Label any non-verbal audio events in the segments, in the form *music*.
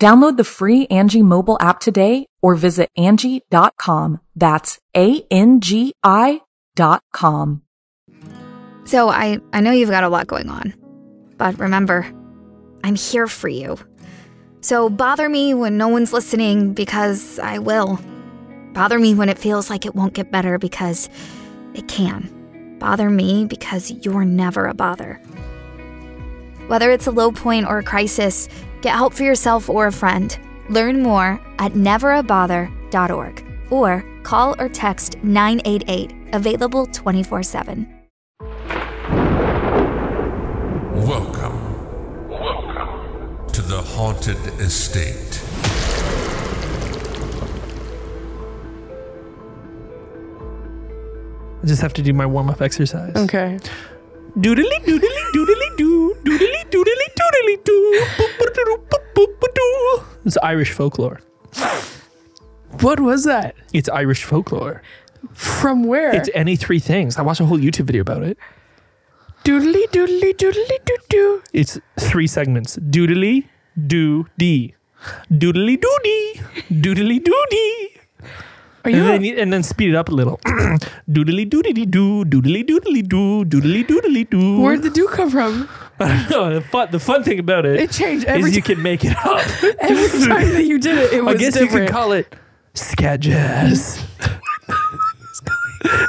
Download the free Angie mobile app today or visit Angie.com. That's A-N-G-I dot com. So I, I know you've got a lot going on. But remember, I'm here for you. So bother me when no one's listening because I will. Bother me when it feels like it won't get better because it can. Bother me because you're never a bother. Whether it's a low point or a crisis, get help for yourself or a friend. Learn more at neverabother.org or call or text 988, available 24 7. Welcome. Welcome to the haunted estate. I just have to do my warm up exercise. Okay. Doodly doodly doodly doo doodly It's Irish folklore. What was that? It's Irish folklore. From where? It's any three things. I watched a whole YouTube video about it. doodly doodly doodly doo doo. It's three segments. Doodly doo dee. Doodly doo dee. Doodly doo dee. Are And you? then, you- and then speed it up a little. *clears throat* doodly doodly doo. Doodly doodly doo. Doodly doodly doo. Where'd the do come from? No, the fun, the fun thing about it It changed is every you can make it up. *laughs* Every time that you did it, it was I guess different. you could call it scat *laughs* jazz.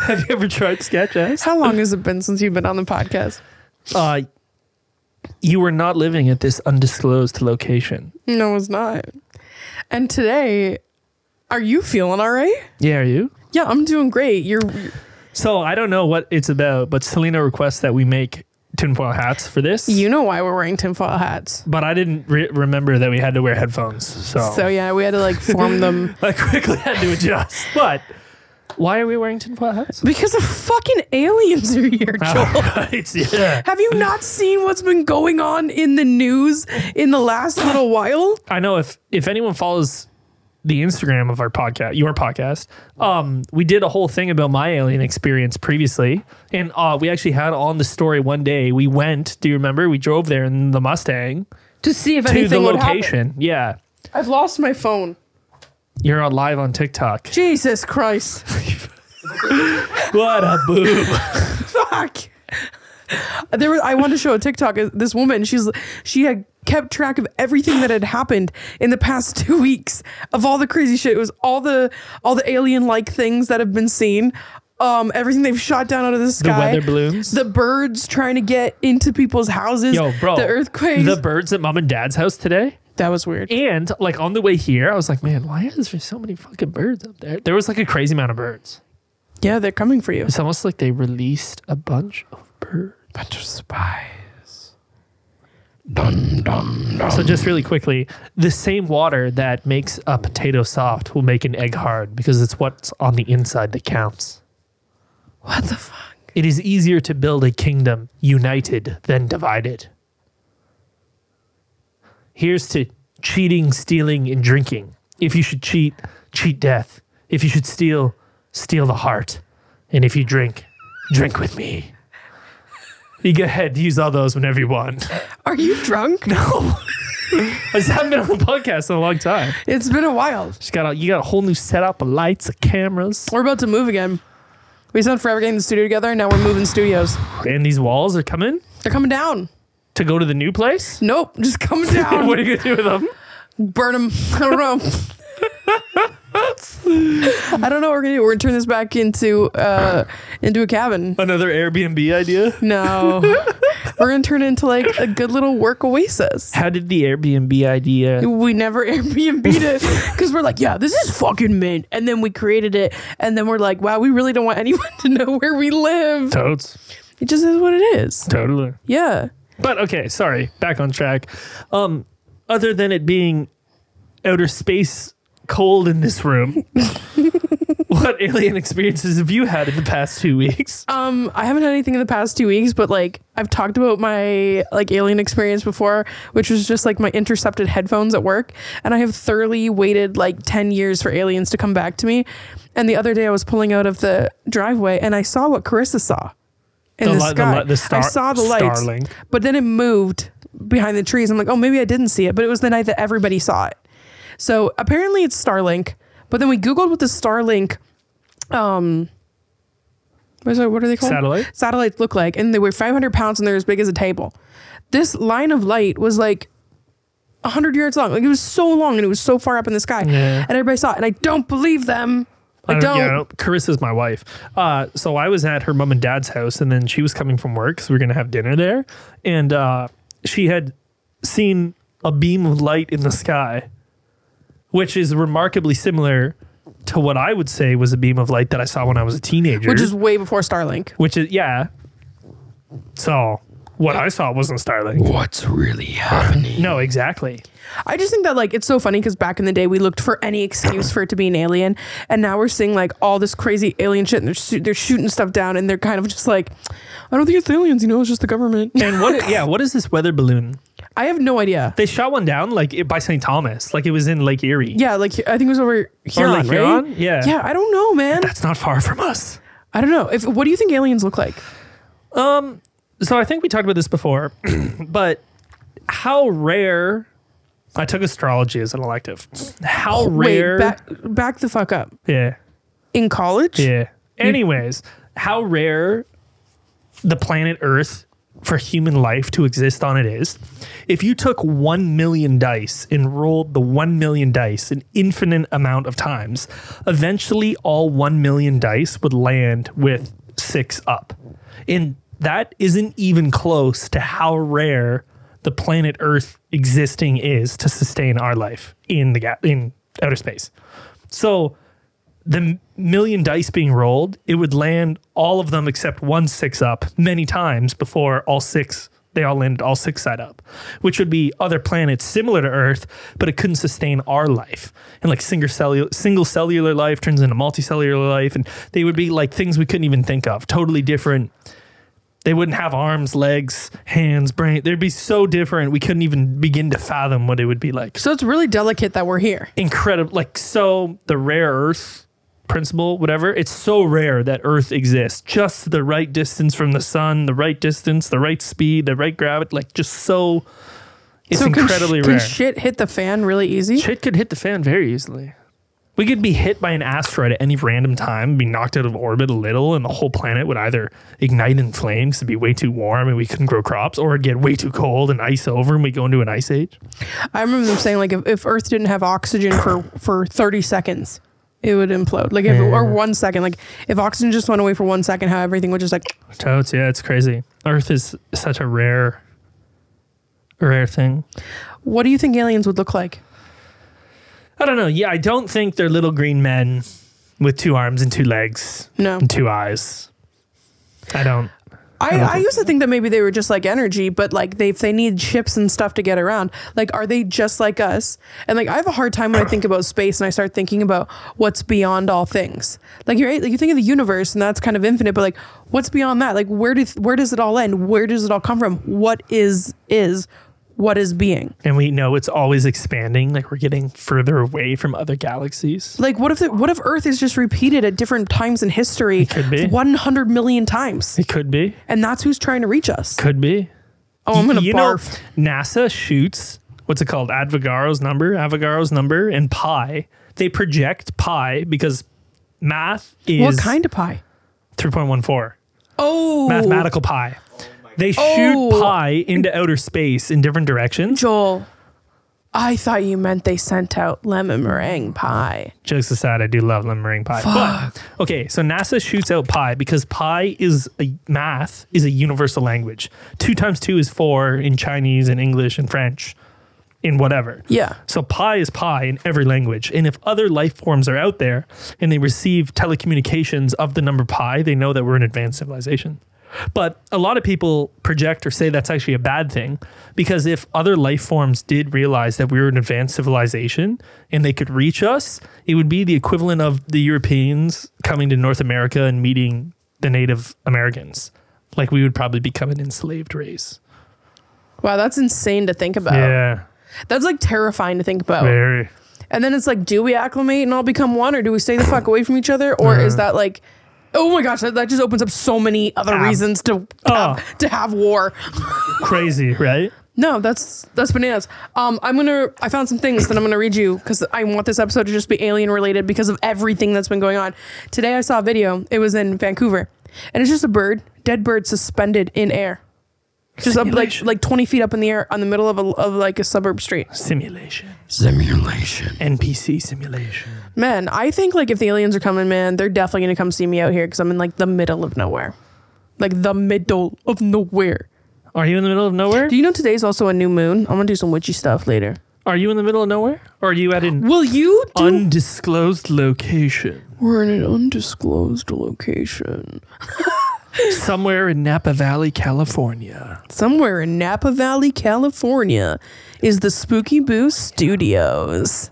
Have you ever tried scat jazz? How long has it been since you've been on the podcast? Uh, you were not living at this undisclosed location. No, it's not. And today, are you feeling all right? Yeah, are you? Yeah, I'm doing great. You're So I don't know what it's about, but Celina requests that we make tinfoil hats for this. you know why we're wearing tinfoil hats. but I didn't re- remember that we had to wear headphones. So, So yeah, we had to like form them *laughs* I quickly had to adjust. But why are we wearing tinfoil hats? because the fucking aliens are here, oh, Joel. *laughs* right, yeah. Have you not seen what's been going on in the news in the last little while? I know if if anyone follows the Instagram of our podcast, your podcast, um, we did a whole thing about my alien experience previously, and uh, we actually had on the story one day. We went. Do you remember? We drove there in the Mustang To see if to the anything would happen. location. Yeah, I've lost my phone. you're on live on TikTok. Jesus Christ. *laughs* What a boo! Fuck. There was, I wanted to show a TikTok. This woman, she's she had kept track of everything that had happened in the past *laughs* two weeks of all the crazy shit. It was all the all the alien like things that have been seen. Um, everything they've shot down out of the sky, the weather balloons. The birds trying to get into people's houses. Yo, bro. The earthquakes. The birds at mom and dad's house today. that was weird. And like on the way here, I was like, man, why is there so many fucking birds up there? There was like a crazy amount of birds. Yeah, they're coming for you. It's almost like they released a bunch of birds. Bunch of spies. So just really quickly, the same water that makes a potato soft will make an egg hard because it's what's on the inside that counts. What the fuck? It is easier to build a kingdom united than divided. Here's to cheating, stealing, and drinking. If you should cheat, cheat death. If you should steal, steal the heart. And if you drink, drink with me. You go ahead, use all those whenever you want. Are you drunk? *laughs* No. *laughs* I just haven't been on the podcast in a long time. It's been a while. Just got a, you got a whole new setup of lights, of cameras, We're about to move again. We spent forever getting the studio together. And now we're moving studios. and these walls are coming They're coming down. to go to the new place. Nope, just coming *laughs* down. what are you gonna do with them? Burn them. I don't know. I don't know what we're gonna do. We're gonna turn this back into uh into a cabin. Another Airbnb idea. No, *laughs* we're gonna turn it into like a good little work oasis. How did the Airbnb idea? We never *laughs* Airbnb'd it because we're like, yeah, this is fucking mint. And then we created it, and then we're like, wow, we really don't want *laughs* anyone to know where we live. Totes. It just is what it is. Totally. Yeah. But okay, sorry. Back on track. Um, other than it being outer space cold in this room, *laughs* what alien experiences have you had in the past two weeks? Um, I haven't had anything in the past two weeks, but like I've talked about my like alien experience before, which was just like my intercepted headphones at work, and I have thoroughly waited like ten years for aliens to come back to me. And the other day I was pulling out of the driveway and I saw what Carissa saw in The the, li- the sky. li- the star- I saw the lights, but then it moved behind the trees. I'm like, oh, maybe I didn't see it, but it was the night that everybody saw it. So apparently it's Starlink. But then we Googled what the Starlink, um, what, what are they called? Satellite? Satellites look like, and they weigh 500 pounds and they're as big as a table. This line of light was like 100 yards long. Like it was so long and it was so far up in the sky. Yeah. And everybody saw it. And I don't believe them. I don't. i yeah, no, Carissa's my wife. Uh, so I was at her mom and dad's house, and then she was coming from work, so we were gonna have dinner there, and uh, she had seen a beam of light in the sky, which is remarkably similar to what I would say was a beam of light that I saw when I was a teenager. Which is way before Starlink. which is yeah. So what I saw wasn't Starlink. What's really happening? No, exactly. I just think that like it's so funny because back in the day we looked for any excuse for it to be an alien, and now we're seeing like all this crazy alien shit, and they're shoo- they're shooting stuff down, and they're kind of just like, I don't think it's aliens, you know, it's just the government. And what? yeah, what is this weather balloon? I have no idea. They shot one down like by St. Thomas, like it was in Lake Erie. Yeah, like I think it was over here, Lake right? Huron? Yeah. yeah. I don't know, man. That's not far from us. I don't know. If what do you think aliens look like? Um, So I think we talked about this before, *clears throat* but how rare? I took astrology as an elective. How rare? Wait, back back the fuck up. yeah, In college, yeah. Anyways, how rare the planet Earth for human life to exist on it is. If you took 1 million dice and rolled the 1 million dice an infinite amount of times, eventually all 1 million dice would land with 6 up. And that isn't even close to how rare the planet Earth existing is to sustain our life in the gap in outer space. So the million dice being rolled, it would land all of them except one six up many times before all six they all landed all six side up, which would be other planets similar to Earth, but it couldn't sustain our life. And like single cellular single cellular life turns into multicellular life, and they would be like things we couldn't even think of, totally different. They wouldn't have arms, legs, hands, brain. They'd be so different. We couldn't even begin to fathom what it would be like so it's really delicate that we're here. incredible like so the rare earth principle whatever it's so rare that earth exists just the right distance from the sun the right distance the right speed the right gravity like just so it's so can sh- incredibly can rare shit hit the fan really easy? shit could hit the fan very easily we could be hit by an asteroid at any random time, be knocked out of orbit a little, and the whole planet would either ignite in flames to be way too warm and we couldn't grow crops, or it'd get way too cold and ice over and we go into an ice age. I remember them saying like if, if Earth didn't have oxygen for for 30 seconds, it would implode. Like if or one second, like if oxygen just went away for one second, how everything would just like Totes, yeah, it's crazy. Earth is such a rare, rare thing. what do you think aliens would look like? I don't know. Yeah, I don't think they're little green men with two arms and two legs No. and two eyes. I don't. I, I used to think that maybe they were just like energy, but like they if they need ships and stuff to get around, like are they just like us? And like I have a hard time when I think about space and I start thinking about what's beyond all things. Like you're like you think of the universe and that's kind of infinite, but like what's beyond that? Like where does where does it all end? Where does it all come from? What is is what is being? And we know it's always expanding. Like we're getting further away from other galaxies. Like what if the, what if Earth is just repeated at different times in history, It could be. 100 million times, It could be. and that's who's trying to reach us? Could be. Oh, I'm gonna you barf. know, NASA shoots what's it called? Avogadro's number, Avogadro's number, and pi. They project pi because math is what kind of pi? three point one four. Oh, Mathematical pi. They shoot Oh. pi into outer space in different directions. Joel. I thought you meant they sent out lemon meringue pie. Jokes aside, I do love lemon meringue pie. But okay, so NASA shoots out pi because pi is a math is a universal language. Two times two is four in Chinese and English and French, in whatever. Yeah. So pi is pi in every language. And if other life forms are out there and they receive telecommunications of the number pi, they know that we're an advanced civilization. But a lot of people project or say that's actually a bad thing because if other life forms did realize that we were an advanced civilization and they could reach us, it would be the equivalent of the Europeans coming to North America and meeting the Native Americans. Like we would probably become an enslaved race. Wow, that's insane to think about. Yeah, That's like terrifying to think about. very. And then it's like, do we acclimate and all become one, or do we stay the fuck away from each other, or uh-huh. is that like, oh my gosh, that, that just opens up so many other Ah. reasons to Oh. have, to have war. *laughs* Crazy, right? No, that's that's bananas. Um, I'm gonna. I found some things that I'm gonna read you because I want this episode to just be alien related because of everything that's been going on. Today I saw a video. It was in Vancouver, and it's just a bird, dead bird, suspended in air, just up like Simulation. like 20 feet up in the air on the middle of a of like a suburb street. Simulation. Simulation. NPC simulation. Man, I think like if the aliens are coming, man, they're definitely gonna come see me out here because I'm in like the middle of nowhere, like the middle of nowhere. Are you in the middle of nowhere? Do you know today's also a new moon? I'm gonna do some witchy stuff later. Are you in the middle of nowhere? Or are you at an Will you do? undisclosed location? We're in an undisclosed location. *laughs* Somewhere in Napa Valley, California. Somewhere in Napa Valley, California, is the Spooky Boo Studios.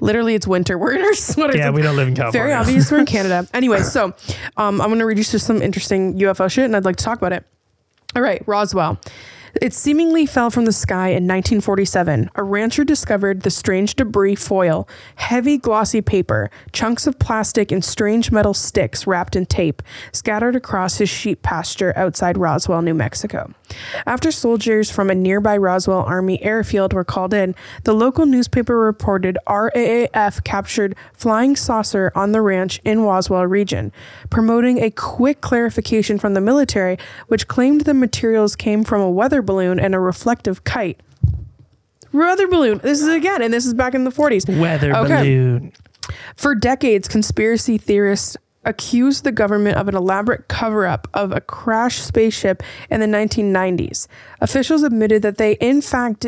Literally, it's winter. *laughs* We're in our sweaters. Yeah, we don't live in California. Very obvious. We're in *laughs* Canada. Anyway, so um, I'm going to read you just some interesting UFO shit, and I'd like to talk about it. All right, Roswell. It seemingly fell from the sky in 1947. A rancher discovered the strange debris foil, heavy glossy paper, chunks of plastic, and strange metal sticks wrapped in tape scattered across his sheep pasture outside Roswell, New Mexico. After soldiers from a nearby Roswell Army airfield were called in, the local newspaper reported RAAF captured flying saucer on the ranch in Roswell region, promoting a quick clarification from the military, which claimed the materials came from a weather balloon and a reflective kite. Weather balloon. This is again, and this is back in the 40s. Weather Okay. balloon. For decades, conspiracy theorists accused the government of an elaborate cover up of a crashed spaceship in the 1990s. Officials admitted that they, in fact,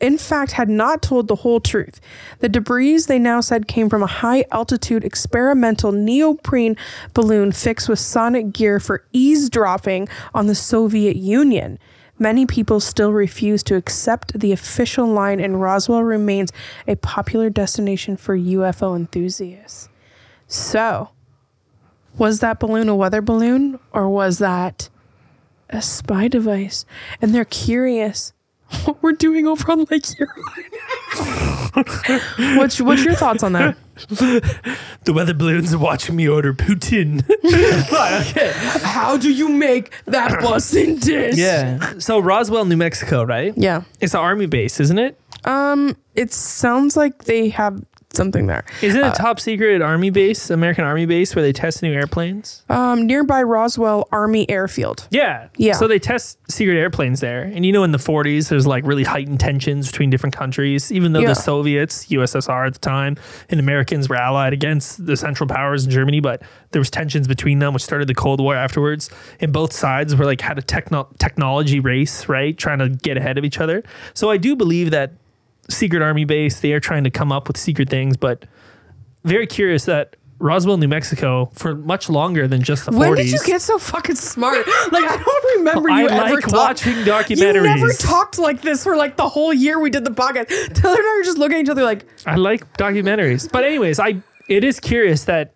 in fact, had not told the whole truth. The debris, they now said, came from a high altitude experimental neoprene balloon fixed with sonic gear for eavesdropping on the Soviet Union. Many people still refuse to accept the official line, and Roswell remains a popular destination for UFO enthusiasts. So, was that balloon a weather balloon, or was that a spy device? And they're curious *laughs* what we're doing over on Lake Huron. what's what's your thoughts on that? The weather balloons are watching me order poutine. *laughs* okay. How do you make that bussin' dish? Yeah. So Roswell, New Mexico, right? Yeah. It's an army base, isn't it? Um, it sounds like they have something there. Is it a top secret army base, American army base, where they test new airplanes? Um, nearby Roswell Army Airfield. Yeah. Yeah. So they test secret airplanes there. And you know, in the 40s, there's like really heightened tensions between different countries, even though Yeah. the Soviets, USSR at the time, and Americans were allied against the Central Powers in Germany, but there was tensions between them, which started the Cold War afterwards. And both sides were like had a techno- technology race, right? Trying to get ahead of each other. So I do believe that secret army base, they are trying to come up with secret things, but very curious that Roswell, New Mexico, for much longer than just the 40s. When did you get so fucking smart? Like I don't remember you I ever like talk- watching documentaries. You never talked like this for like the whole year we did the podcast. Taylor and I were just looking at each other like, I like documentaries. But anyways, I it is curious that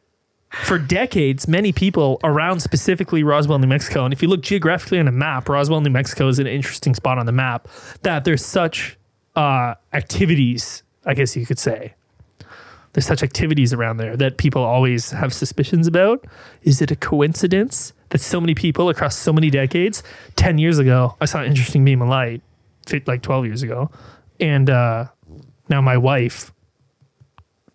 for decades, many people around specifically Roswell, New Mexico, and if you look geographically on a map, Roswell, New Mexico is an interesting spot on the map. That there's such uh, activities, I guess you could say. There's such activities around there that people always have suspicions about. Is it a coincidence that so many people across so many decades? Ten years ago, I saw an interesting beam of light, fit like twelve years ago, and uh, now my wife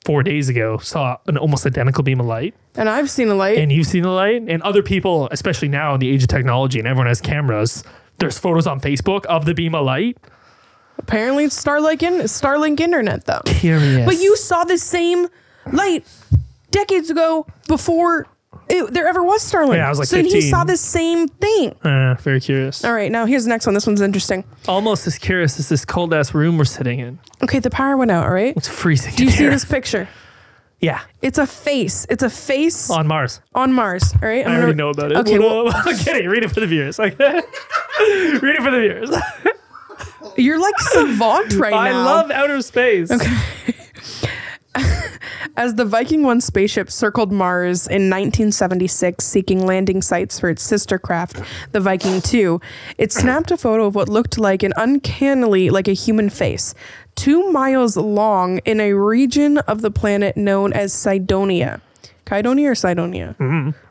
four days ago saw an almost identical beam of light and I've seen a light. and you've seen the light and other people especially now in the age of technology and everyone has cameras there's photos on facebook of the beam of light Apparently, it's Starlink, in, Starlink internet, though. Curious. But you saw the same light decades ago before it, there ever was Starlink. Yeah, I was like so he saw the same thing. Uh, very curious. All right, now here's the next one. This one's interesting. Almost as curious as this cold ass room we're sitting in. Okay, the power went out. All right. It's freezing. Do you see here. this picture? Yeah, It's a face. It's a face on, Mars. on Mars. All right. I'm I gonna- already know about it. Okay, well? *laughs* I'm kidding. Read it for the viewers. *laughs* Read it for the viewers. *laughs* you're like savant *laughs* right I now. I love outer space. Okay. *laughs* As the Viking 1 spaceship circled Mars in 1976, seeking landing sites for its sister craft, the Viking 2, it snapped a photo of what looked like an uncannily like a human face, two miles long in a region of the planet known as Cydonia. Cydonia or Cydonia?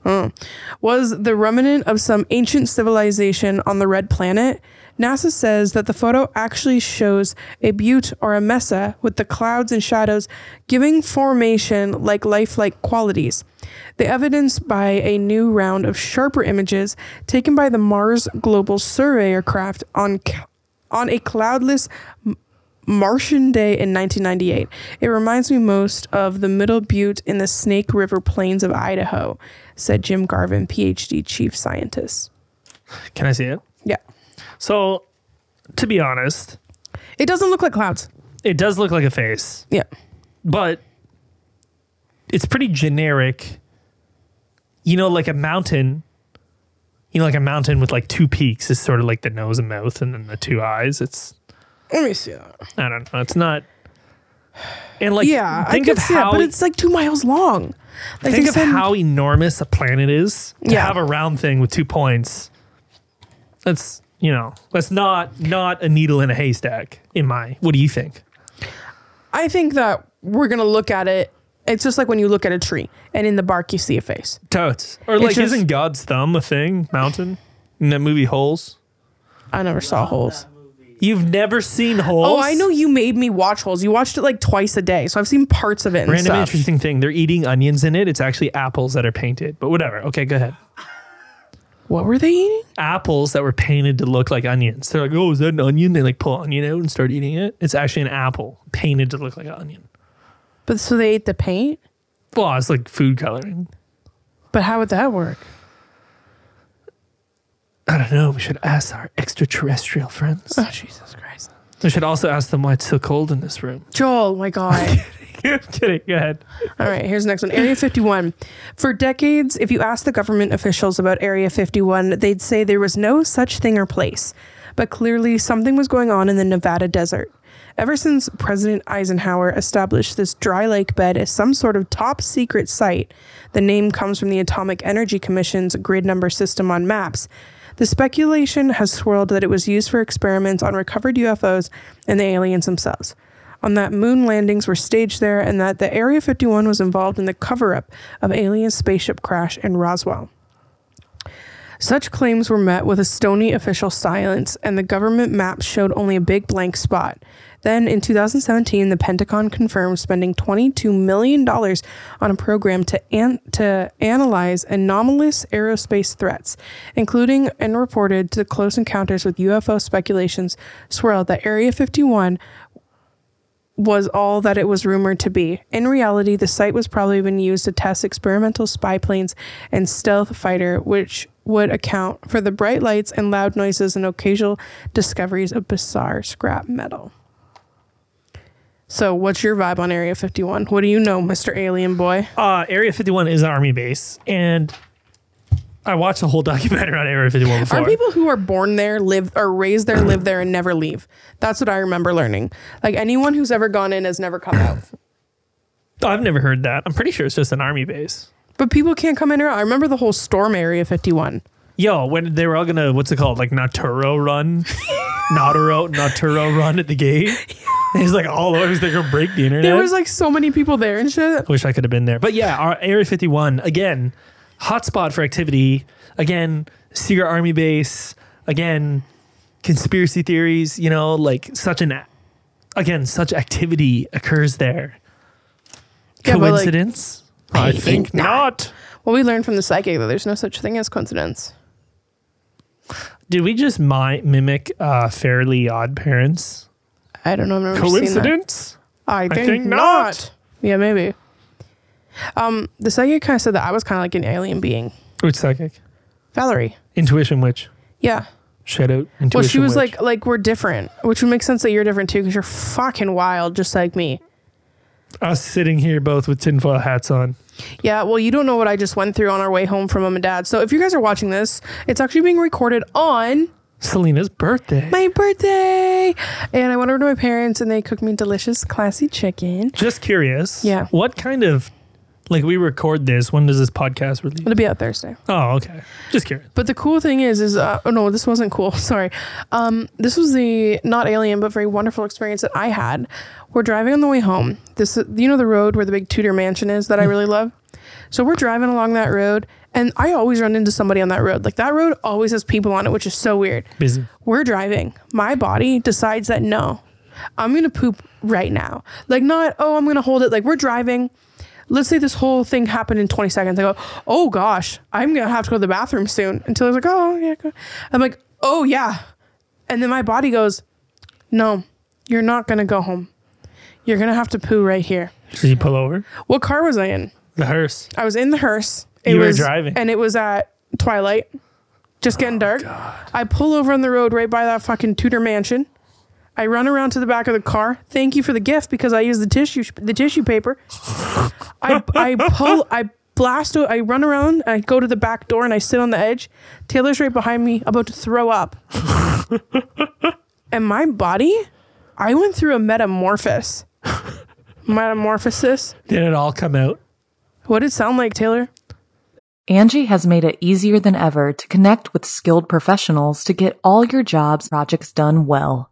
Oh. Was the remnant of some ancient civilization on the red planet? NASA says that the photo actually shows a butte or a mesa with the clouds and shadows giving formation like lifelike qualities. The evidence by a new round of sharper images taken by the Mars Global Surveyor craft on on a cloudless Martian day in 1998. It reminds me most of the Middle Butte in the Snake River Plains of Idaho, said Jim Garvin, PhD chief scientist. Can I see it? Yeah. So, to be honest, It doesn't look like clouds. it does look like a face, Yeah. but it's pretty generic. You know, like a mountain. You know, like a mountain with like two peaks is sort of like the nose and mouth, and then the two eyes. It's Let me see that. I don't know. It's not. And like, yeah, think I of could see how that, but it's like two miles long. Like think they of said- how enormous a planet is to Yeah. have a round thing with two points. That's you know that's not not a needle in a haystack. In my, what do you think? I think that we're gonna look at it. It's just like when you look at a tree and in the bark you see a face. Totes or like just- isn't God's thumb a thing? Mountain in that movie Holes. I never saw holes. You've never seen Holes? Oh, I know you made me watch holes. You watched it like twice a day, so I've seen parts of it and Random stuff. interesting thing. They're eating onions in it. It's actually apples that are painted. But whatever. Okay, go ahead. What were they eating? apples that were painted to look like onions. They're like, oh, is that an onion? They like pull onion out and start eating it. It's actually an apple painted to look like an onion. But so they ate the paint. Well, it's like food coloring. But how would that work? I don't know. We should ask our extraterrestrial friends. Oh Jesus Christ, We should also ask them why it's so cold in this room. Joel! My God. *laughs* *laughs* I'm kidding. Go ahead. All right, here's the next one. Area 51. For decades, if you asked the government officials about Area 51, they'd say there was no such thing or place. But clearly, something was going on in the Nevada desert. Ever since President Eisenhower established this dry lake bed as some sort of top secret site, the name comes from the Atomic Energy Commission's grid number system on maps. The speculation has swirled that it was used for experiments on recovered UFOs and the aliens themselves on that moon landings were staged there and that the Area 51 was involved in the cover up of alien spaceship crash in Roswell. Such claims were met with a stony official silence, and the government maps showed only a big blank spot. Then, in 2017, the Pentagon confirmed spending $22 million on a program to, an- to analyze anomalous aerospace threats, including and reported to close encounters with UFO speculations swirled that Area 51 was all that it was rumored to be. In reality, the site was probably been used to test experimental spy planes and stealth fighter, which would account for the bright lights and loud noises and occasional discoveries of bizarre scrap metal. So, what's your vibe on Area 51? What do you know, Mr. Alien Boy? Uh, Area 51 is an army base, and I watched the whole *laughs* documentary on Area 51 before. Are people who are born there, live or raised there, live there, and never leave? That's what I remember learning. Like anyone who's ever gone in has never come out. Oh, *clears throat* I've never heard that. I'm pretty sure it's just an army base. But people can't come in or out. I remember the whole storm Area 51. Yo, when they were all gonna, what's it called? Like Naruto run? *laughs* Naruto, Naruto run at the gate? *laughs* He's like, all over, they're gonna break the internet. There was like so many people there and shit. Wish I could have been there. But yeah, our Area 51, again, hotspot for activity. Again, secret army base. Again, conspiracy theories, you know, like such an, again, such activity occurs there. Yeah, but, like- Coincidence? I think not. Well, we learned from the psychic that there's no such thing as coincidence. Did we just mi- mimic uh, Fairly Odd Parents? I don't know. I've never. Coincidence? I think, think not. not. Yeah, maybe. Um, the psychic kind of said that I was kind of like an alien being. Which psychic? Valerie. Intuition witch. Yeah. Shout out intuition witch. Well, she was witch. like, like we're different, which would make sense that you're different too, because you're fucking wild, just like me. us sitting here both with tinfoil hats on. Yeah. Well, you don't know what I just went through on our way home from mom and dad. So if you guys are watching this, it's actually being recorded on Celina's birthday. my birthday, and I went over to my parents, and they cooked me delicious, classy chicken. Just curious. Yeah. What kind of like we record this? When does this podcast release? It'll be out Thursday. Oh, okay. Just curious. But the cool thing is, is uh, oh no, this wasn't cool. *laughs* Sorry, um, this was the not alien but very wonderful experience that I had. We're driving on the way home. This, you know, the road where the big Tudor mansion is that I really love. So we're driving along that road, and I always run into somebody on that road. Like that road always has people on it, which is so weird. Busy. We're driving. My body decides that no, I'm gonna poop right now. Like not, oh, I'm gonna hold it. Like we're driving. Let's say this whole thing happened in 20 seconds. I go, oh gosh, I'm gonna have to go to the bathroom soon. Until I was like, oh yeah. Go. I'm like, oh yeah. And then my body goes, no, you're not gonna go home. You're gonna have to poo right here. Did you pull over? What car was I in? The hearse. I was in the hearse. It You were was driving. and it was at twilight, just getting oh, dark. I pull over on the road right by that fucking Tudor mansion. I run around to the back of the car. Thank you for the gift because I use the tissue the tissue paper. I I pull I blast I run around. I go to the back door and I sit on the edge. Taylor's right behind me, about to throw up. and my body, I went through a metamorphosis. Metamorphosis. Did it all come out? What did it sound like, Taylor? Angie has made it easier than ever to connect with skilled professionals to get all your jobs projects done well.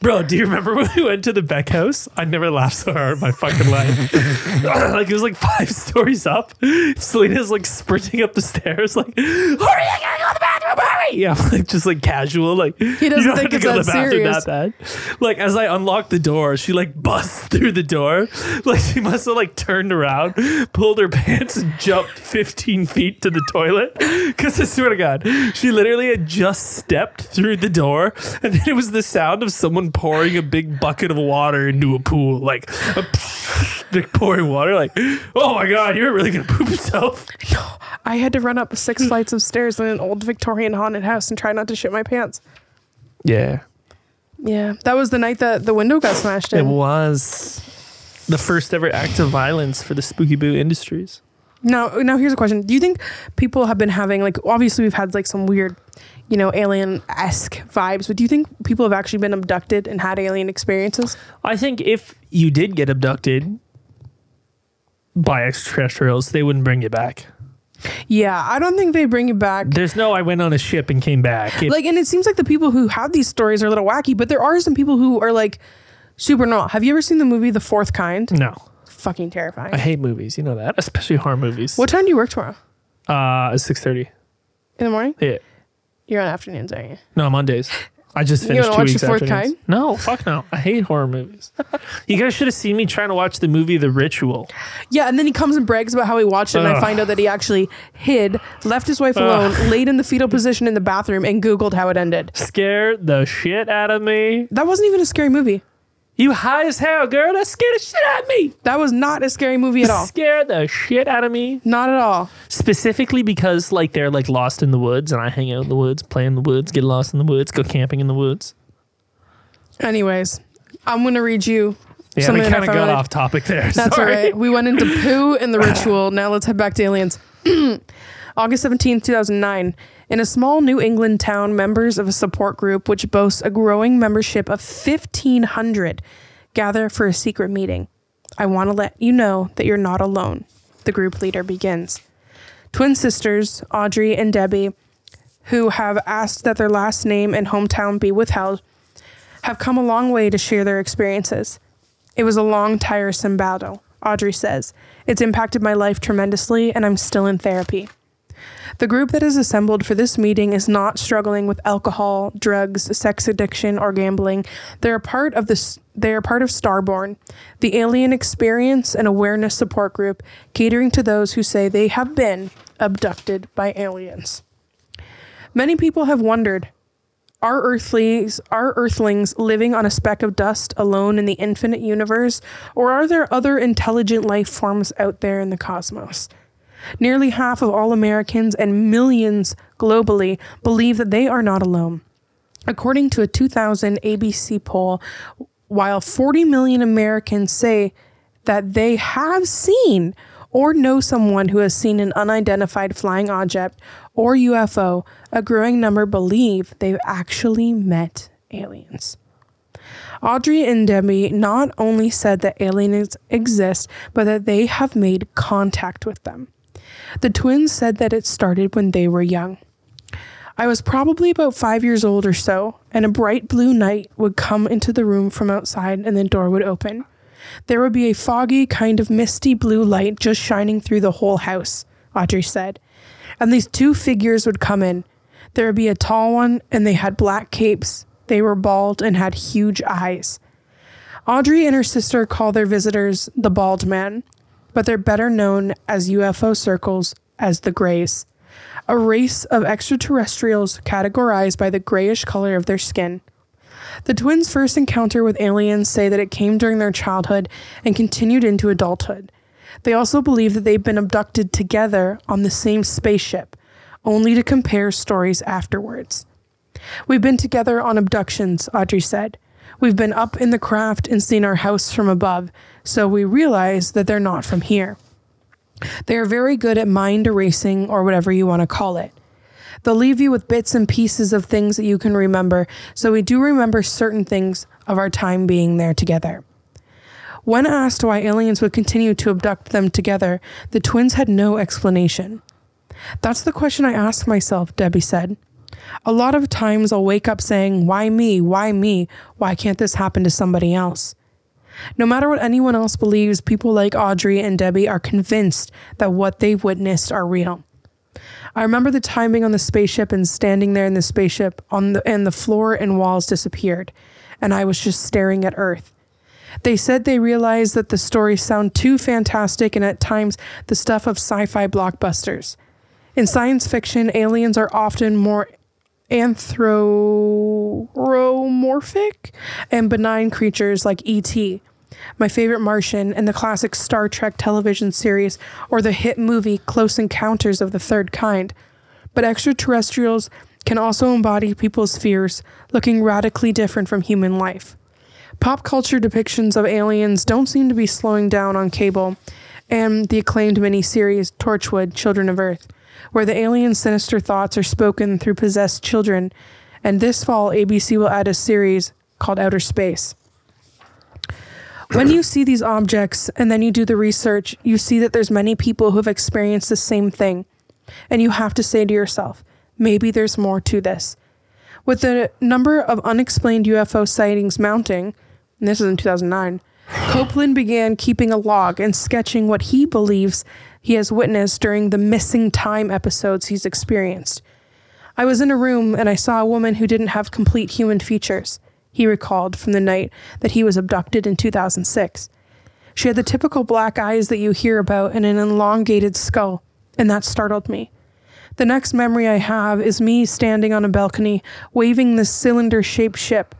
Bro, do you remember when we went to the Beck house? I never laughed so hard in my fucking life. *laughs* like it was like five stories up. Celina's like sprinting up the stairs, like, hurry, I gotta go to the bathroom, hurry! *laughs* Yeah, like just like casual, like he doesn't think it's that serious. that bad. Like as I unlocked the door, she like busts *laughs* through the door. Like she must have like turned around, pulled her pants, and jumped 15 feet to the toilet. Cause I swear to God, she literally had just stepped through the door, and then it was the sound of someone pouring a big bucket of water into a pool, like a *laughs* big pouring water. Like, oh my God, you're really gonna poop yourself. I had to run up six flights of stairs in an old Victorian haunted house and try not to shit my pants. Yeah, Yeah, that was the night that the window got smashed it was the first ever act of violence for the Spooky Boo Industries. Now, now here's a question: Do you think people have been having like obviously we've had like some weird, you know, alien esque vibes, but do you think people have actually been abducted and had alien experiences? I think if you did get abducted by extraterrestrials, they wouldn't bring you back. Yeah, I don't think they bring it back. There's no, I went on a ship and came back. It- Like, and it seems like the people who have these stories are a little wacky, but there are some people who are like super not. Have you ever seen the movie The Fourth Kind? no, Fucking terrifying. I hate movies. You know that, *laughs* especially horror movies. what time do you work tomorrow? Uh, it's six thirty. In the morning? Yeah. You're on afternoons, aren't you? No, Mondays. *laughs* I just finished wanna two watch The weeks Fourth after. Kind? No, fuck no. I hate horror movies. you guys should have seen me trying to watch the movie The Ritual. Yeah, and then he comes and brags about how he watched it, and I Ugh. find out that he actually hid, left his wife alone, laid in the fetal position in the bathroom, and Googled how it ended. Scared the shit out of me. That wasn't even a scary movie. You high as hell, girl. That scared the shit out of me. That was not a scary movie at all. Scared the shit out of me. Not at all. Specifically because like they're like lost in the woods and I hang out in the woods, play in the woods, get lost in the woods, go camping in the woods. Anyways, I'm gonna read you Yeah, something we kind of got off topic there. That's all Sorry. right. We went into *laughs* poo and the ritual. Now let's head back to aliens. *clears throat* August 17th, 2009. In a small New England town, members of a support group, which boasts a growing membership of 1,500, gather for a secret meeting. I want to let you know that you're not alone, the group leader begins. Twin sisters, Audrey and Debbie, who have asked that their last name and hometown be withheld, have come a long way to share their experiences. It was a long, tiresome battle, Audrey says. It's impacted my life tremendously, and I'm still in therapy. The group that is assembled for this meeting is not struggling with alcohol, drugs, sex addiction, or gambling. They're part of this. They are part of Starborn, the alien experience and awareness support group, catering to those who say they have been abducted by aliens. Many people have wondered are earthlings are earthlings living on a speck of dust alone in the infinite universe or are there other intelligent life forms out there in the cosmos nearly half of all americans and millions globally believe that they are not alone according to a 2000 abc poll while 40 million americans say that they have seen or know someone who has seen an unidentified flying object or UFO, a growing number believe they've actually met aliens. Audrey and Debbie not only said that aliens exist, but that they have made contact with them. The twins said that it started when they were young. I was probably about five years old or so, and a bright blue night would come into the room from outside and the door would open. There would be a foggy, kind of misty blue light just shining through the whole house, Audrey said. And these two figures would come in. There would be a tall one, and they had black capes. They were bald and had huge eyes. Audrey and her sister call their visitors the bald man, but they're better known as UFO circles as the Greys, a race of extraterrestrials categorized by the grayish color of their skin. The twins' first encounter with aliens say that it came during their childhood and continued into adulthood. They also believe that they've been abducted together on the same spaceship, only to compare stories afterwards. We've been together on abductions, Audrey said. We've been up in the craft and seen our house from above, so we realize that they're not from here. They are very good at mind erasing or whatever you want to call it. They'll leave you with bits and pieces of things that you can remember, so we do remember certain things of our time being there together. When asked why aliens would continue to abduct them together, the twins had no explanation. That's the question I ask myself, Debbie said. A lot of times I'll wake up saying, Why me? Why me? Why can't this happen to somebody else? No matter what anyone else believes, people like Audrey and Debbie are convinced that what they've witnessed are real. I remember the time being on the spaceship and standing there in the spaceship on the and the floor and walls disappeared, and I was just staring at Earth. They said they realized that the stories sound too fantastic and at times the stuff of sci-fi blockbusters. In science fiction, aliens are often more anthropomorphic and benign creatures like E.T., my favorite Martian, and the classic Star Trek television series, or the hit movie Close Encounters of the Third Kind. But extraterrestrials can also embody people's fears, looking radically different from human life. Pop culture depictions of aliens don't seem to be slowing down on cable, and the acclaimed miniseries Torchwood Children of Earth, where the aliens' sinister thoughts are spoken through possessed children. And this fall, ABC will add a series called Outer Space. When you see these objects and then you do the research, you see that there's many people who have experienced the same thing. And you have to say to yourself, maybe there's more to this. With the number of unexplained UFO sightings mounting, and this is in 2009, Copeland began keeping a log and sketching what he believes he has witnessed during the missing time episodes he's experienced. I was in a room and I saw a woman who didn't have complete human features, he recalled from the night that he was abducted in 2006. She had the typical black eyes that you hear about and an elongated skull, and that startled me. The next memory I have is me standing on a balcony waving this cylinder shaped ship.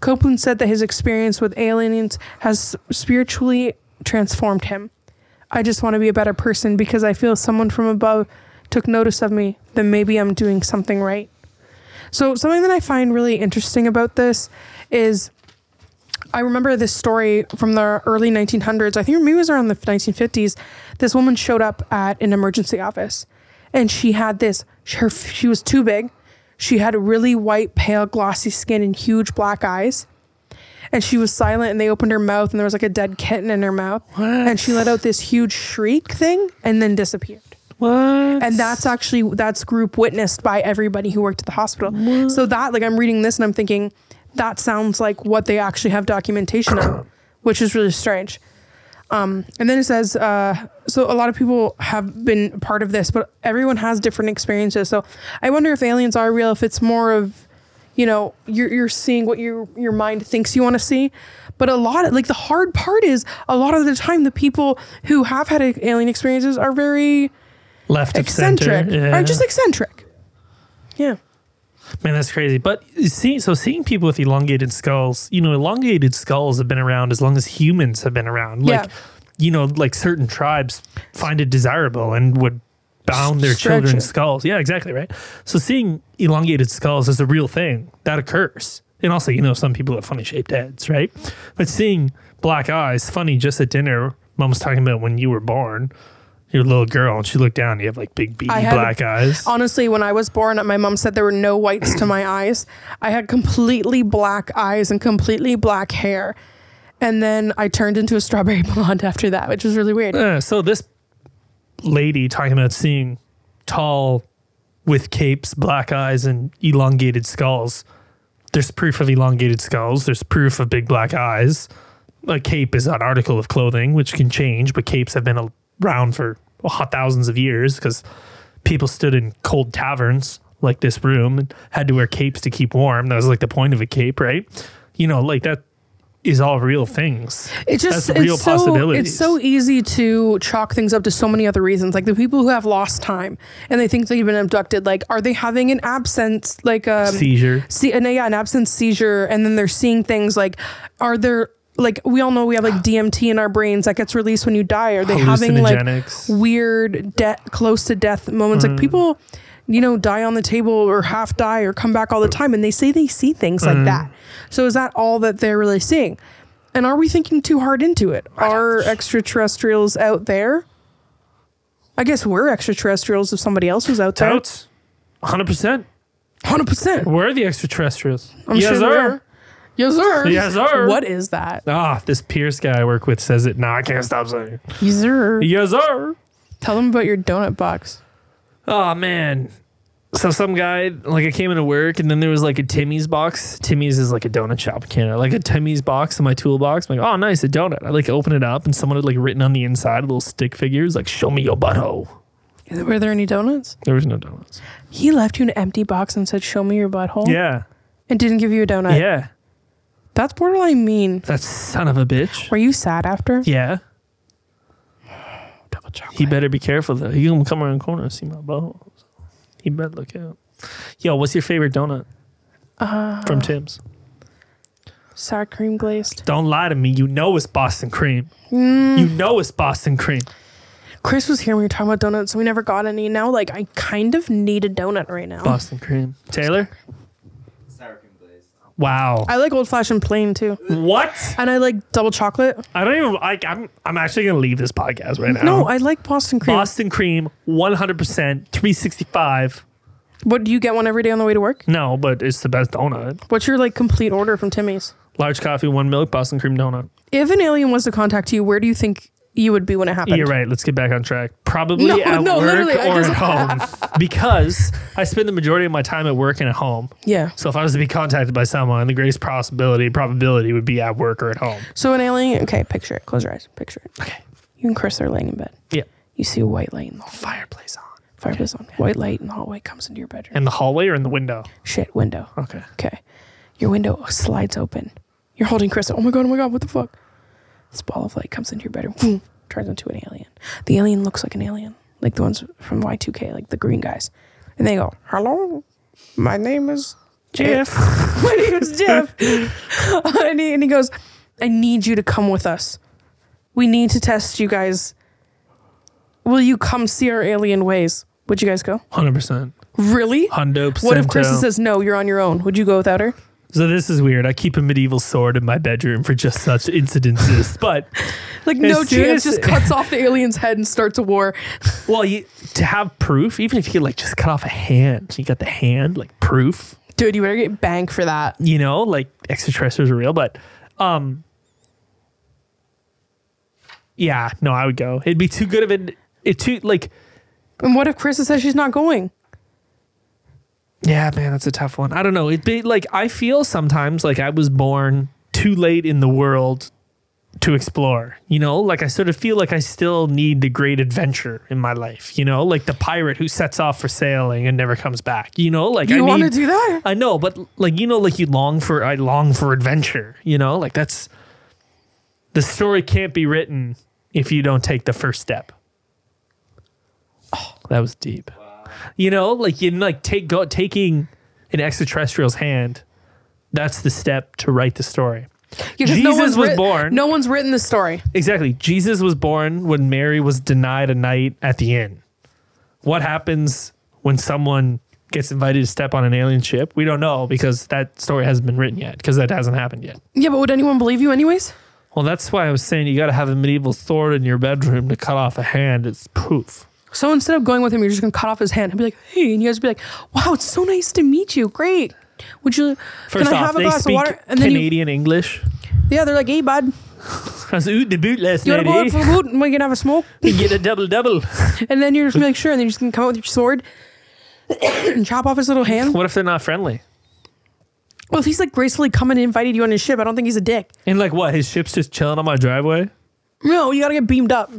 Copeland said that his experience with aliens has spiritually transformed him. I just want to be a better person because I feel someone from above took notice of me, then maybe I'm doing something right. So, something that I find really interesting about this is I remember this story from the early 1900s. I think maybe it was around the 1950s. This woman showed up at an emergency office and she had this, her, she was too big. She had really white, pale, glossy skin and huge black eyes. And she was silent and they opened her mouth and there was like a dead kitten in her mouth. what? And she let out this huge shriek thing and then disappeared. What? And that's actually that's group witnessed by everybody who worked at the hospital. So that like I'm reading this and I'm thinking that sounds like what they actually have documentation of, *coughs* which is really strange. Um, and then it says, uh, so a lot of people have been part of this, but everyone has different experiences. So I wonder if aliens are real, if it's more of, you know, you're, you're seeing what your, your mind thinks you want to see. But a lot of, like, the hard part is a lot of the time, the people who have had alien experiences are very Left eccentric. Yeah. or just eccentric. Yeah. Man, that's crazy. But you see, so seeing people with elongated skulls, you know, elongated skulls have been around as long as humans have been around. Like, Yeah. you know, like certain tribes find it desirable and would bound their Stretch children's it. skulls. Yeah, exactly. Right. So seeing elongated skulls is a real thing that occurs. And also, you know, some people have funny shaped heads, right? But seeing black eyes, funny just at dinner, mom was talking about when you were born, you're a little girl, and she looked down, And you have like big beady had- black eyes. Honestly, when I was born, my mom said there were no whites to my eyes. I had completely black eyes and completely black hair. And then I turned into a strawberry *laughs* blonde after that, which was really weird. Uh, so this lady talking about seeing tall with capes, black eyes, and elongated skulls. There's proof of elongated skulls. There's proof of big black eyes. A cape is an article of clothing which can change, but capes have been around for thousands of years because people stood in cold taverns like this room and had to wear capes to keep warm. That was like the point of a cape, right? You know, like that is all real things. It's just That's real it's so possibilities. it's so easy to chalk things up to so many other reasons. Like the people who have lost time and they think they've been abducted. Like, are they having an absence, like um, Seizure. See, and yeah, an absence seizure, and then they're seeing things like, are there like we all know we have like DMT in our brains that gets released when you die. Are they having like weird death, close to death moments? Mm. Like people, you know, die on the table or half die or come back all the time, and they say they see things Mm. like that. So is that all that they're really seeing? And are we thinking too hard into it? Are extraterrestrials out there? I guess we're extraterrestrials if somebody else was out there. Doubts? 100%. Hundred percent. We're the extraterrestrials. I'm yes, sure sir. Yes, sir. Yes, sir. What is that? Ah, this Pierce guy I work with says it. Now I can't stop saying it. Yes, sir. Yes, sir. Tell them about your donut box. Oh, man. So some guy, like I came into work and then there was like a Timmy's box. Timmy's is like a donut shop in Canada. Like a Timmy's box in my toolbox. I'm like, oh, nice, a donut. I like open it up and someone had like written on the inside little stick figures like, show me your butthole. Were there any donuts? There was no donuts. He left you an empty box and said, "Show me your butthole." Yeah. And didn't give you a donut. Yeah. That's borderline mean. That son of a bitch. Were you sad after? Yeah. Double chocolate. He better be careful though. He gonna come around the corner and see my butthole. He better look out. Yo, what's your favorite donut? Uh, From Tim's. sour cream glazed. Don't lie to me. You know it's Boston cream. Mm. You know it's Boston cream. Chris was here when we were talking about donuts, and we never got any. Now, like, I kind of need a donut right now. Boston cream. Taylor? Wow. I like old fashioned plain too, What? and I like double chocolate. I don't even like I'm I'm actually gonna leave this podcast right now. No, I like Boston cream. Boston cream, 100%, 365. What do you get one every day on the way to work? No, but it's the best donut. What's your like complete order from Timmy's? Large coffee, one milk, Boston cream donut. If an alien was to contact you, where do you think you would be when it happened? You're right. Let's get back on track. Probably No, at no, work literally, or at home *laughs* because I spend the majority of my time at work and at home. Yeah. So if I was to be contacted by someone, the greatest possibility probability would be at work or at home. So an alien. Okay, picture it. Close your eyes. Picture it. Okay. You and Chris are laying in bed. Yeah. You see a white light in the hall. Fireplace on. Fireplace on. White light in the hallway comes into your bedroom. In the hallway or in the window? Shit, window. Okay. Okay. Your window slides open. You're holding Chris. Oh my god, oh my god, what the fuck? This ball of light comes into your bedroom. Turns into an alien. The alien looks like an alien. Like the ones from Y2K, like the green guys. And they go, Hello, my name is Jeff. *laughs* *laughs* my name is Jeff. *laughs* and, he, and he goes, I need you to come with us. We need to test you guys. Will you come see our alien ways? Would you guys go? 100%. Really? Hundo What if. Krista says no, you're on your own? Would you go without her? So this is weird. I keep a medieval sword in my bedroom for just such *laughs* incidences. But Like no chance, just cuts off the alien's head and starts a war. *laughs* well, you, to have proof, even if you could like just cut off a hand, you got the hand like proof. Dude, you better get bank for that. You know, like extraterrestrials are real. But um, yeah, no, I would go. It'd be too good of an it too like And what if Krista says she's not going? Yeah, man, that's a tough one. I don't know. It be like I feel sometimes like I was born too late in the world to explore. You know, like I sort of feel like I still need the great adventure in my life. You know, like the pirate who sets off for sailing and never comes back. You know, like You I want to do that? I know, but like you know, like you long for I long for adventure. You know, like that's the story can't be written if you don't take the first step. Oh, that was deep. You know, like in like take go taking an extraterrestrial's hand. That's the step to write the story. Yeah, 'cause Jesus was writ- born. No one's written the story. Exactly. Jesus was born when Mary was denied a night at the inn. What happens when someone gets invited to step on an alien ship? We don't know because that story hasn't been written yet because that hasn't happened yet. Yeah, but would anyone believe you anyways? Well, that's why I was saying you got to have a medieval sword in your bedroom to cut off a hand. It's proof. So instead of going with him, you're just gonna cut off his hand and be like, "Hey," and you guys be like, "Wow, it's so nice to meet you. Great. Would you? First can I off, have a they glass of speak water?" And then you, Canadian English. yeah, they're like, "Hey, bud, I was out the boot last you night. wanna go out eh? for a boot and we can have a smoke?" You *laughs* get a double double. *laughs* And then you're just gonna be like, "Sure," and then you're just gonna come out with your sword and *coughs* chop off his little hand. What if they're not friendly? Well, if he's like gracefully coming and invited you on his ship, I don't think he's a dick. And like what? His ship's just chilling on my driveway. No, you gotta get beamed up,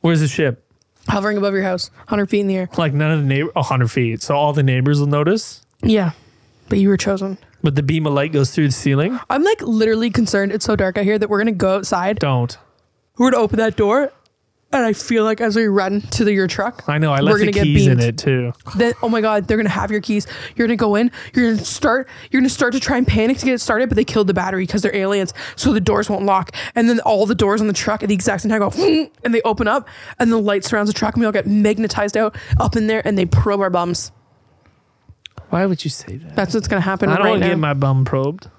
Where's the ship? Hovering above your house, hundred feet in the air. Like none of the neighbor, hundred feet. So all the neighbors will notice. Yeah, but you were chosen. But the beam of light goes through the ceiling. I'm like literally concerned. It's so dark out here that we're gonna go outside. Don't. We're gonna open that door, and I feel like as we run to the, your truck, I know. I we're left gonna the get keys in it too. Then oh my god, they're gonna have your keys. You're gonna go in. You're gonna start. You're gonna start to try and panic to get it started, but they killed the battery because they're aliens, so the doors won't lock. And then all the doors on the truck at the exact same time go, *laughs* and they open up, and the light surrounds the truck, and we all get magnetized out up in there, and they probe our bums. Why would you say that? That's what's gonna happen I don't right want to get my bum probed.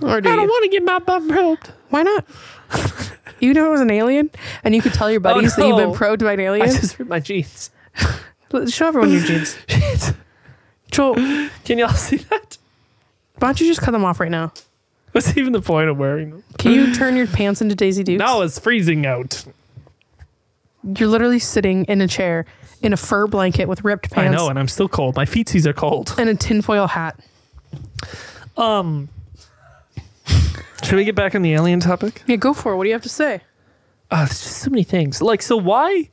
or do I don't want to get my bum probed. Why not? *laughs* you know it was an alien, and you could tell your buddies that you've been Oh, probed by an alien. I just ripped my jeans. Show everyone your jeans. *laughs* Joel, Can y'all see that? why don't you just cut them off right now? What's even the point of wearing them? Can you turn your pants into Daisy Dukes? No, it's freezing out. You're literally sitting in a chair in a fur blanket with ripped pants. I know, and I'm still cold. My feetsies are cold. and a tinfoil hat. Um, should we get back on the alien topic? Yeah, go for it. What do you have to say? Uh, there's just so many things. Like, so why?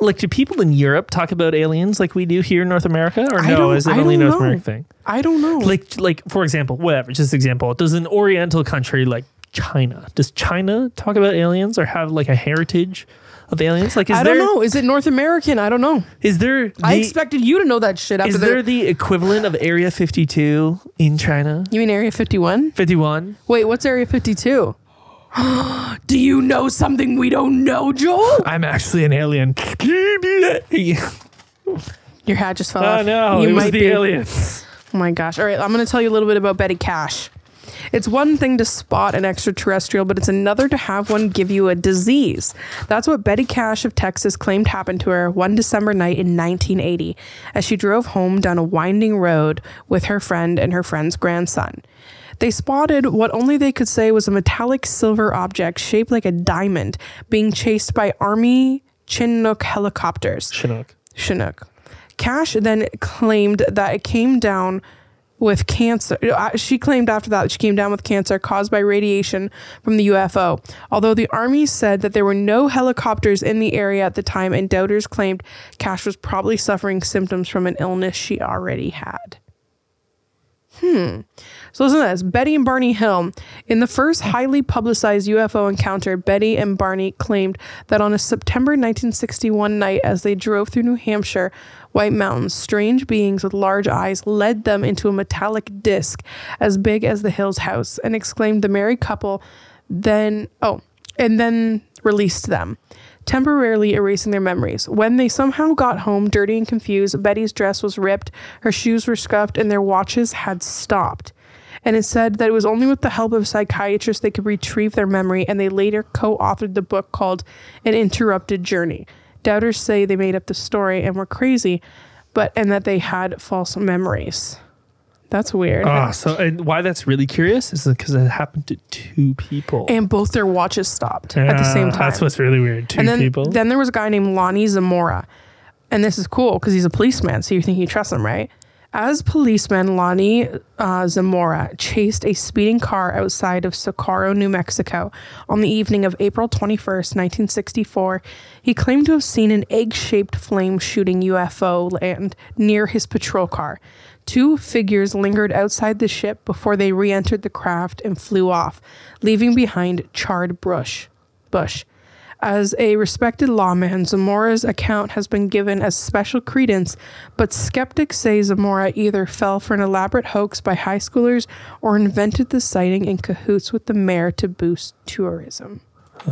Like, do people in Europe talk about aliens like we do here in North America, or I no? don't- Is it I only a don't North know. American thing? I don't know. Like, like for example, whatever. Just example. Does an Oriental country like China? Does China talk about aliens or have like a heritage of aliens? Like, is I there don't know. Is it North American? I don't know. is there the, I expected you to know that shit after is there the equivalent of Area 52 in China? You mean Area 51? 51. Wait, what's Area 52? *gasps* do you know something we don't know, Joel? I'm actually an alien. *laughs* Your hat just fell Oh off. no, you it was might the be. aliens. Oh my gosh. All right, I'm going to tell you a little bit about Betty Cash. It's one thing to spot an extraterrestrial, but it's another to have one give you a disease. That's what Betty Cash of Texas claimed happened to her one December night in 1980 as she drove home down a winding road with her friend and her friend's grandson. They spotted what only they could say was a metallic silver object shaped like a diamond being chased by Army Chinook helicopters. Chinook. Chinook. Cash then claimed that it came down with cancer. She claimed after that she came down with cancer caused by radiation from the UFO. Although the army said that there were no helicopters in the area at the time, and doubters claimed Cash was probably suffering symptoms from an illness she already had. Hmm. So listen to this. Betty and Barney Hill. In the first highly publicized UFO encounter, Betty and Barney claimed that on a September 1961 night, as they drove through New Hampshire White Mountains, strange beings with large eyes led them into a metallic disc as big as the Hills house and exclaimed the married couple then oh and then released them temporarily erasing their memories. When they somehow got home, dirty and confused, Betty's dress was ripped, her shoes were scuffed, and their watches had stopped. And it said that it was only with the help of psychiatrists they could retrieve their memory, and they later co authored the book called An Interrupted Journey. Doubters say they made up the story and were crazy, but and that they had false memories. That's weird. Ah, so and why that's really curious is because it happened to two people and both their watches stopped at the same Yeah, time. That's what's really weird. Two and then, people. Then there was a guy named Lonnie Zamora. And this is cool because he's a policeman. So you think you trust him, right? As policeman, Lonnie uh, Zamora chased a speeding car outside of Socorro, New Mexico on the evening of April 21st, 1964. He claimed to have seen an egg shaped flame shooting UFO land near his patrol car. Two figures lingered outside the ship before they re entered the craft and flew off, leaving behind charred brush. Bush. As a respected lawman, Zamora's account has been given as special credence, but skeptics say Zamora either fell for an elaborate hoax by high schoolers or invented the sighting in cahoots with the mayor to boost tourism. *laughs*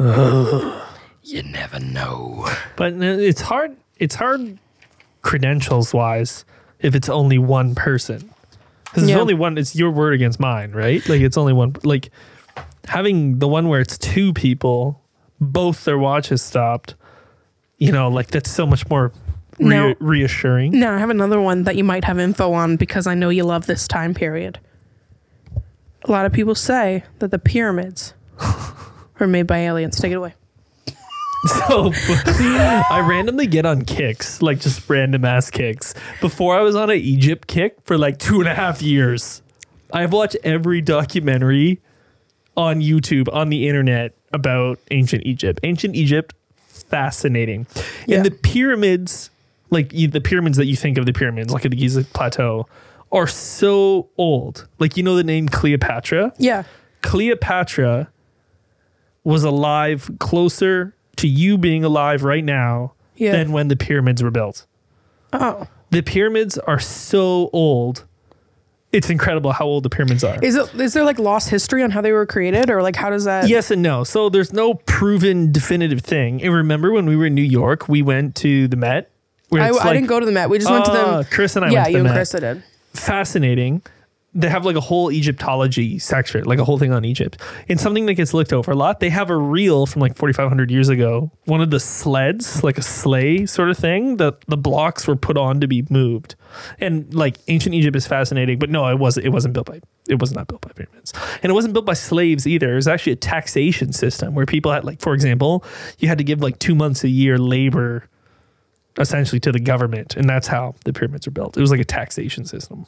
You never know. But it's hard. It's hard credentials wise if it's only one person. Because Yeah. it's only one. It's your word against mine, right? Like it's only one. Like having the one where it's two people, both their watches stopped. You know, like that's so much more rea- Now- reassuring. Now, I have another one that you might have info on because I know you love this time period. A lot of people say that the pyramids *laughs* were made by aliens. Take it away. So *laughs* I randomly get on kicks, like just random ass kicks. Before I was on an Egypt kick for like two and a half years. I've watched every documentary on YouTube, on the internet about ancient Egypt. Ancient Egypt, fascinating. Yeah. And the pyramids, like you, the pyramids that you think of the pyramids, like at the Giza Plateau, are so old. Like you know the name Cleopatra? Yeah. Cleopatra was alive closer to you being alive right now Yeah. than when the pyramids were built. Oh. The pyramids are so old. It's incredible how old the pyramids are. Is it is there like lost history on how they were created or like how does that Yes and no. So there's no proven definitive thing. And remember when we were in New York, we went to the Met. I, I like- didn't go to the Met. We just went to Ah, them. Chris and I yeah, went to the you and. Chris did. fascinating. They have like a whole Egyptology section, like a whole thing on Egypt. And something that gets looked over a lot, they have a reel from like 4,500 years ago. One of the sleds, like a sleigh sort of thing, that the blocks were put on to be moved. And like ancient Egypt is fascinating, but no, it wasn't. It wasn't built by. It was not built by pyramids, and it wasn't built by slaves either. It was actually a taxation system where people had, like, for example, you had to give like two months a year labor essentially to the government, and that's how the pyramids were built. It was like a taxation system.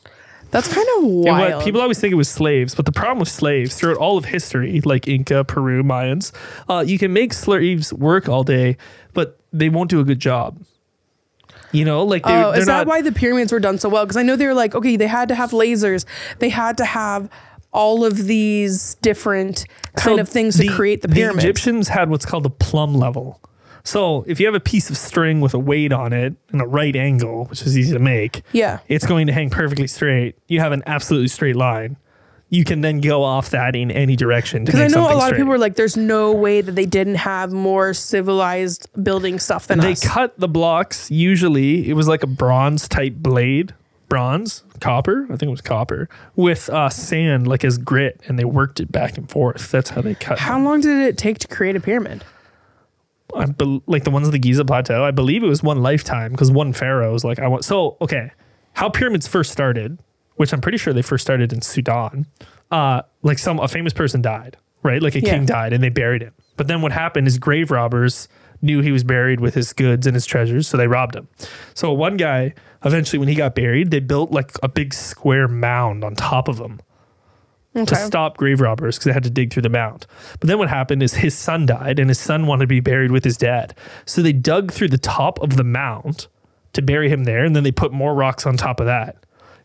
That's kind of wild. people always think it was slaves, but the problem with slaves throughout all of history, like Inca, Peru, Mayans, uh, you can make slaves work all day, but they won't do a good job. You know, like they, Oh, is that not. why the pyramids were done so well? Because I know they were like, okay, they had to have lasers, they had to have all of these different kind So of things to create the pyramids. The Egyptians had what's called the plumb level. So if you have a piece of string with a weight on it and a right angle, which is easy to make, Yeah. it's going to hang perfectly straight. You have an absolutely straight line. You can then go off that in any direction. Because I know a lot of people are like, there's no way that they didn't have more civilized building stuff than they us. cut the blocks. Usually, it was like a bronze type blade, bronze, copper. I think it was copper with uh, sand, like as grit, and they worked it back and forth. That's how they cut. How them. long did it take to create a pyramid? I bel like the ones of the Giza Plateau. I believe it was one lifetime because one pharaoh was like, I want. So okay, how pyramids first started, which I'm pretty sure they first started in Sudan. Uh, like some a famous person died, right? Like a Yeah. king died, and they buried him. But then what happened is grave robbers knew he was buried with his goods and his treasures, so they robbed him. So one guy, eventually, when he got buried, they built like a big square mound on top of him to stop grave robbers because they had to dig through the mound. But then what happened is his son died, and his son wanted to be buried with his dad. So they dug through the top of the mound to bury him there, and then they put more rocks on top of that.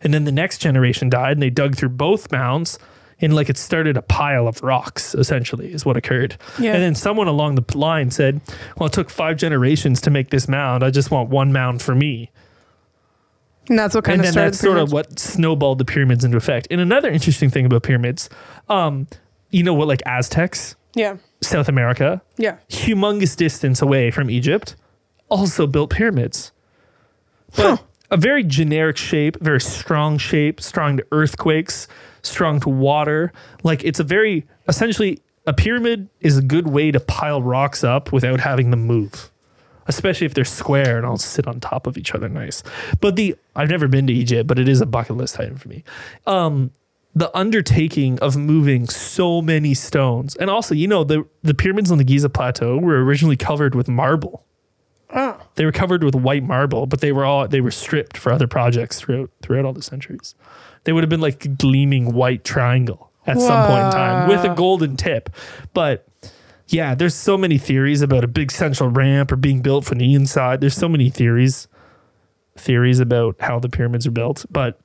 And then the next generation died, and they dug through both mounds, and like it started a pile of rocks. Essentially, is what occurred. Yeah. And then someone along the line said, "Well, it took five generations to make this mound. I just want one mound for me." And that's what kind and of then started that's sort of what snowballed the pyramids into effect. And another interesting thing about pyramids, um, you know what, like Aztecs, Yeah. South America, Yeah. humongous distance away from Egypt, also built pyramids. But a very generic shape, very strong shape, strong to earthquakes, strong to water. Like it's a very essentially a pyramid is a good way to pile rocks up without having them move. Especially if they're square and all sit on top of each other nice. But the I've never been to Egypt, but it is a bucket list item for me. Um the undertaking of moving so many stones. And also, you know, the the pyramids on the Giza plateau were originally covered with marble. Oh. They were covered with white marble, but they were all they were stripped for other projects throughout throughout all the centuries. They would have been like a gleaming white triangle at some point in time with a golden tip. But yeah, there's so many theories about a big central ramp or being built from the inside. There's so many theories theories about how the pyramids are built. But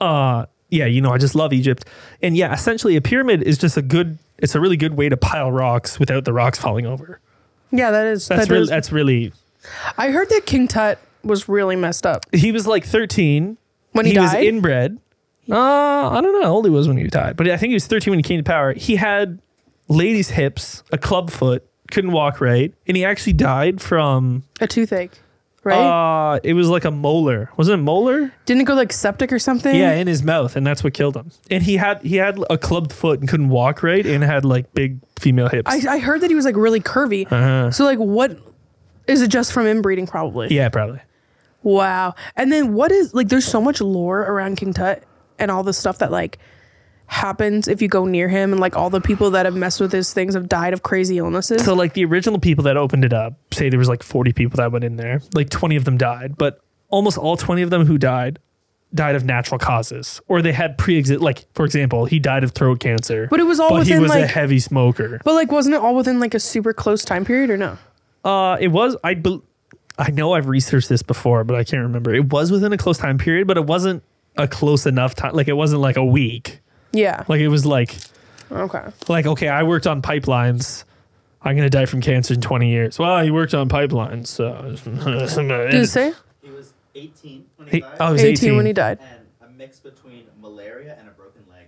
uh yeah, you know, I just love Egypt. And yeah, essentially a pyramid is just a good it's a really good way to pile rocks without the rocks falling over. Yeah, that is. That's that really is- that's really I heard that King Tut was really messed up he was like 13 when he, was died. inbred. Uh, I don't know how old he was when he died, but I think he was 13 when he came to power. He had ladies' hips, a club foot, couldn't walk right, and he actually died from. a toothache, right? Uh, it was like a molar. Wasn't it molar? Didn't it go like septic or something? Yeah, in his mouth, and that's what killed him. And he had he had a clubbed foot and couldn't walk right, and had like big female hips. I, I heard that he was like really curvy. Uh-huh. So like, what is it? Just from inbreeding, probably. yeah, probably. Wow. And then what is like? There's so much lore around King Tut and all the stuff that like happens if you go near him, and like all the people that have messed with his things have died of crazy illnesses. So like the original people that opened it up, say there was like 40 people that went in there, like 20 of them died, but almost all 20 of them who died died of natural causes or they had pre-exist like for example, he died of throat cancer. But it was all but he within, was a heavy smoker. but like, wasn't it all within like a super close time period or no? Uh it was I bel I know I've researched this before, but I can't remember. It was within a close time period, but it wasn't a close enough time like it wasn't like a week. Yeah. Like it was like Okay. like okay, I worked on pipelines. I'm gonna die from cancer in 20 years. Well, he worked on pipelines, so *laughs* Did it say He was 18 when he, He, died, oh, he was 18, 18 when he died? and a mix between malaria and a broken leg.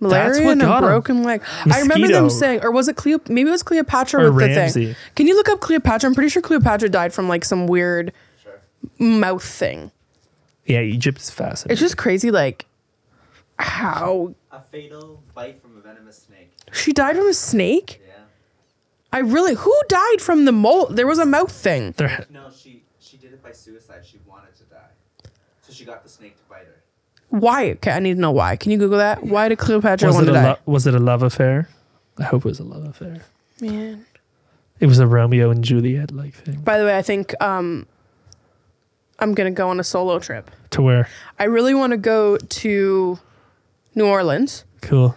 Malaria what and a got him. broken leg. I remember them saying, or was it Cleo? Maybe it was Cleopatra Or with the thing. Can you look up Cleopatra? I'm pretty sure Cleopatra died from like some weird mouth thing. Yeah, Egypt is fascinating. It's just crazy, like how A fatal bite from a venomous snake. she died from a snake. Yeah. I really who died from the mole? There was a mouth thing. There- No, she she did it by suicide. She wanted to die, so she got the snake to bite her. Why? Okay, I need to know why. Can you Google that? Why did Cleopatra was want it to a die? lo- was it a love affair? I hope it was a love affair. Man. It was a Romeo and Juliet like thing. By the way, I think um, I'm gonna go on a solo trip. To where? I really want to go to New Orleans. Cool.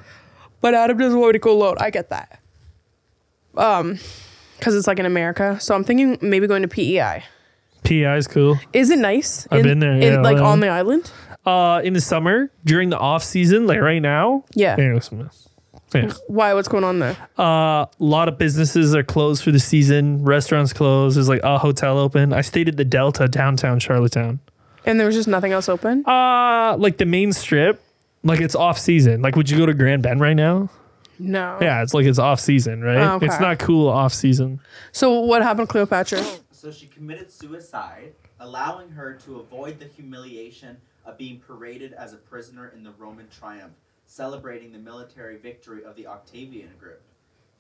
But Adam doesn't want me to go alone. I get that. Um, because it's like in America. So I'm thinking maybe going to PEI. PEI is cool. Is it nice? I've in, been there, In, yeah, like yeah. on the island. Uh, in the summer during the off season, like right now. Yeah. Yeah. yeah. Why? What's going on there? Uh, a lot of businesses are closed for the season. Restaurants closed. There's like a hotel open. I stayed at the Delta downtown Charlottetown. And there was just nothing else open. Uh, like the main strip, like it's off season. Like, would you go to Grand Bend right now? No. Yeah, it's like it's off season, right? Oh, okay. It's not cool off season. So what happened to Cleopatra? Oh, so she committed suicide, allowing her to avoid the humiliation of being paraded as a prisoner in the Roman triumph, celebrating the military victory of the Octavian group.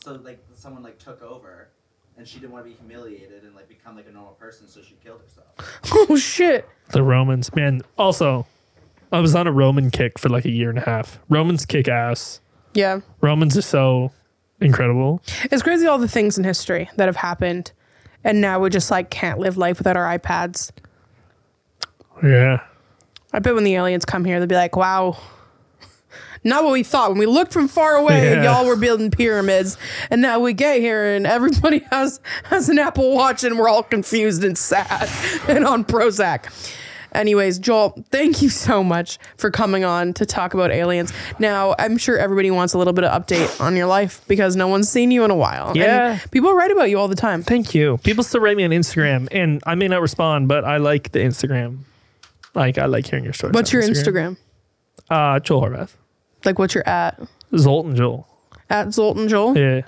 So like someone like took over, and she didn't want to be humiliated and like become like a normal person, so she killed herself. *laughs* oh shit. The Romans, man. Also, I was on a Roman kick for like a year and a half. Romans kick ass. Yeah. Romans are so incredible. It's crazy all the things in history that have happened. and now we just like can't live life without our iPads. Yeah. I bet when the aliens come here, they'll be like, "Wow." *laughs* Not what we thought. When we looked from far away, Yeah. y'all were building pyramids, and now we get here and everybody *laughs* has has an Apple Watch, and we're all confused and sad *laughs* and on Prozac. Anyways, Joel, thank you so much for coming on to talk about aliens. Now, I'm sure everybody wants a little bit of update on your life because no one's seen you in a while. And Yeah. people write about you all the time. Thank you. People still write me on Instagram, and I may not respond, but I like the Instagram. Like I like hearing your stories. What's your Instagram? Uh, Joel Horvath, Like, what's your at? Zoltan Joel. At Zoltan Joel? Yeah.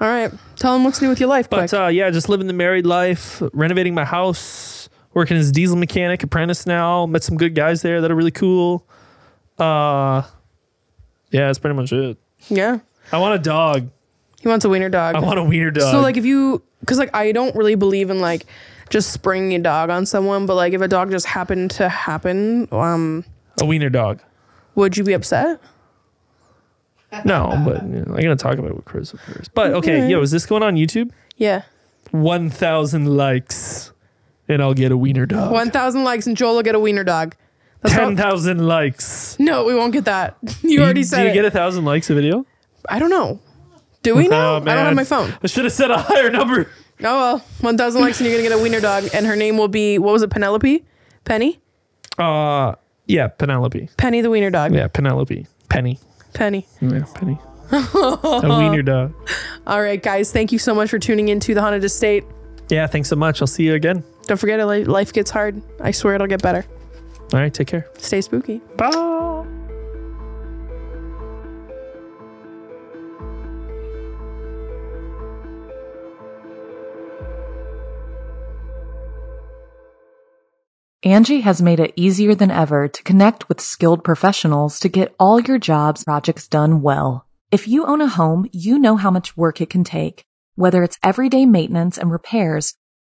All right. Tell them what's new with your life, quick. But uh, yeah, just living the married life, renovating my house, working as a diesel mechanic apprentice now. Met some good guys there that are really cool. Uh, yeah, that's pretty much it. yeah. I want a dog. He wants a wiener dog. I want a wiener dog. So like if you cuz like I don't really believe in like just springing a dog on someone, but like if a dog just happened to happen, um a wiener dog. would you be upset? No, but you know, I'm gonna talk about it with Chris first. But okay, yo, is this going on YouTube? Yeah. One thousand likes, and I'll get a wiener dog. 1000 likes and Joel will get a wiener dog. That's all- thousand likes. No, we won't get that. *laughs* You already said Do you it. get a thousand likes a video? I don't know. Do we know? Oh, I don't have my phone. I should have said a higher number. Oh well, 1000 likes and you're going to get a wiener dog and her name will be what was it Penelope? Penny? Uh, yeah, Penelope. Penny the wiener dog. Yeah, Penelope. Penny. Penny. Yeah, Penny. a wiener *laughs* dog. All right, guys, thank you so much for tuning in to the Haunted Estate. Yeah, thanks so much. I'll see you again. Don't forget, li- life gets hard. I swear it'll get better. All right, take care. Stay spooky. Bye. Angi has made it easier than ever to connect with skilled professionals to get all your jobs projects done well. If you own a home, you know how much work it can take, whether it's everyday maintenance and repairs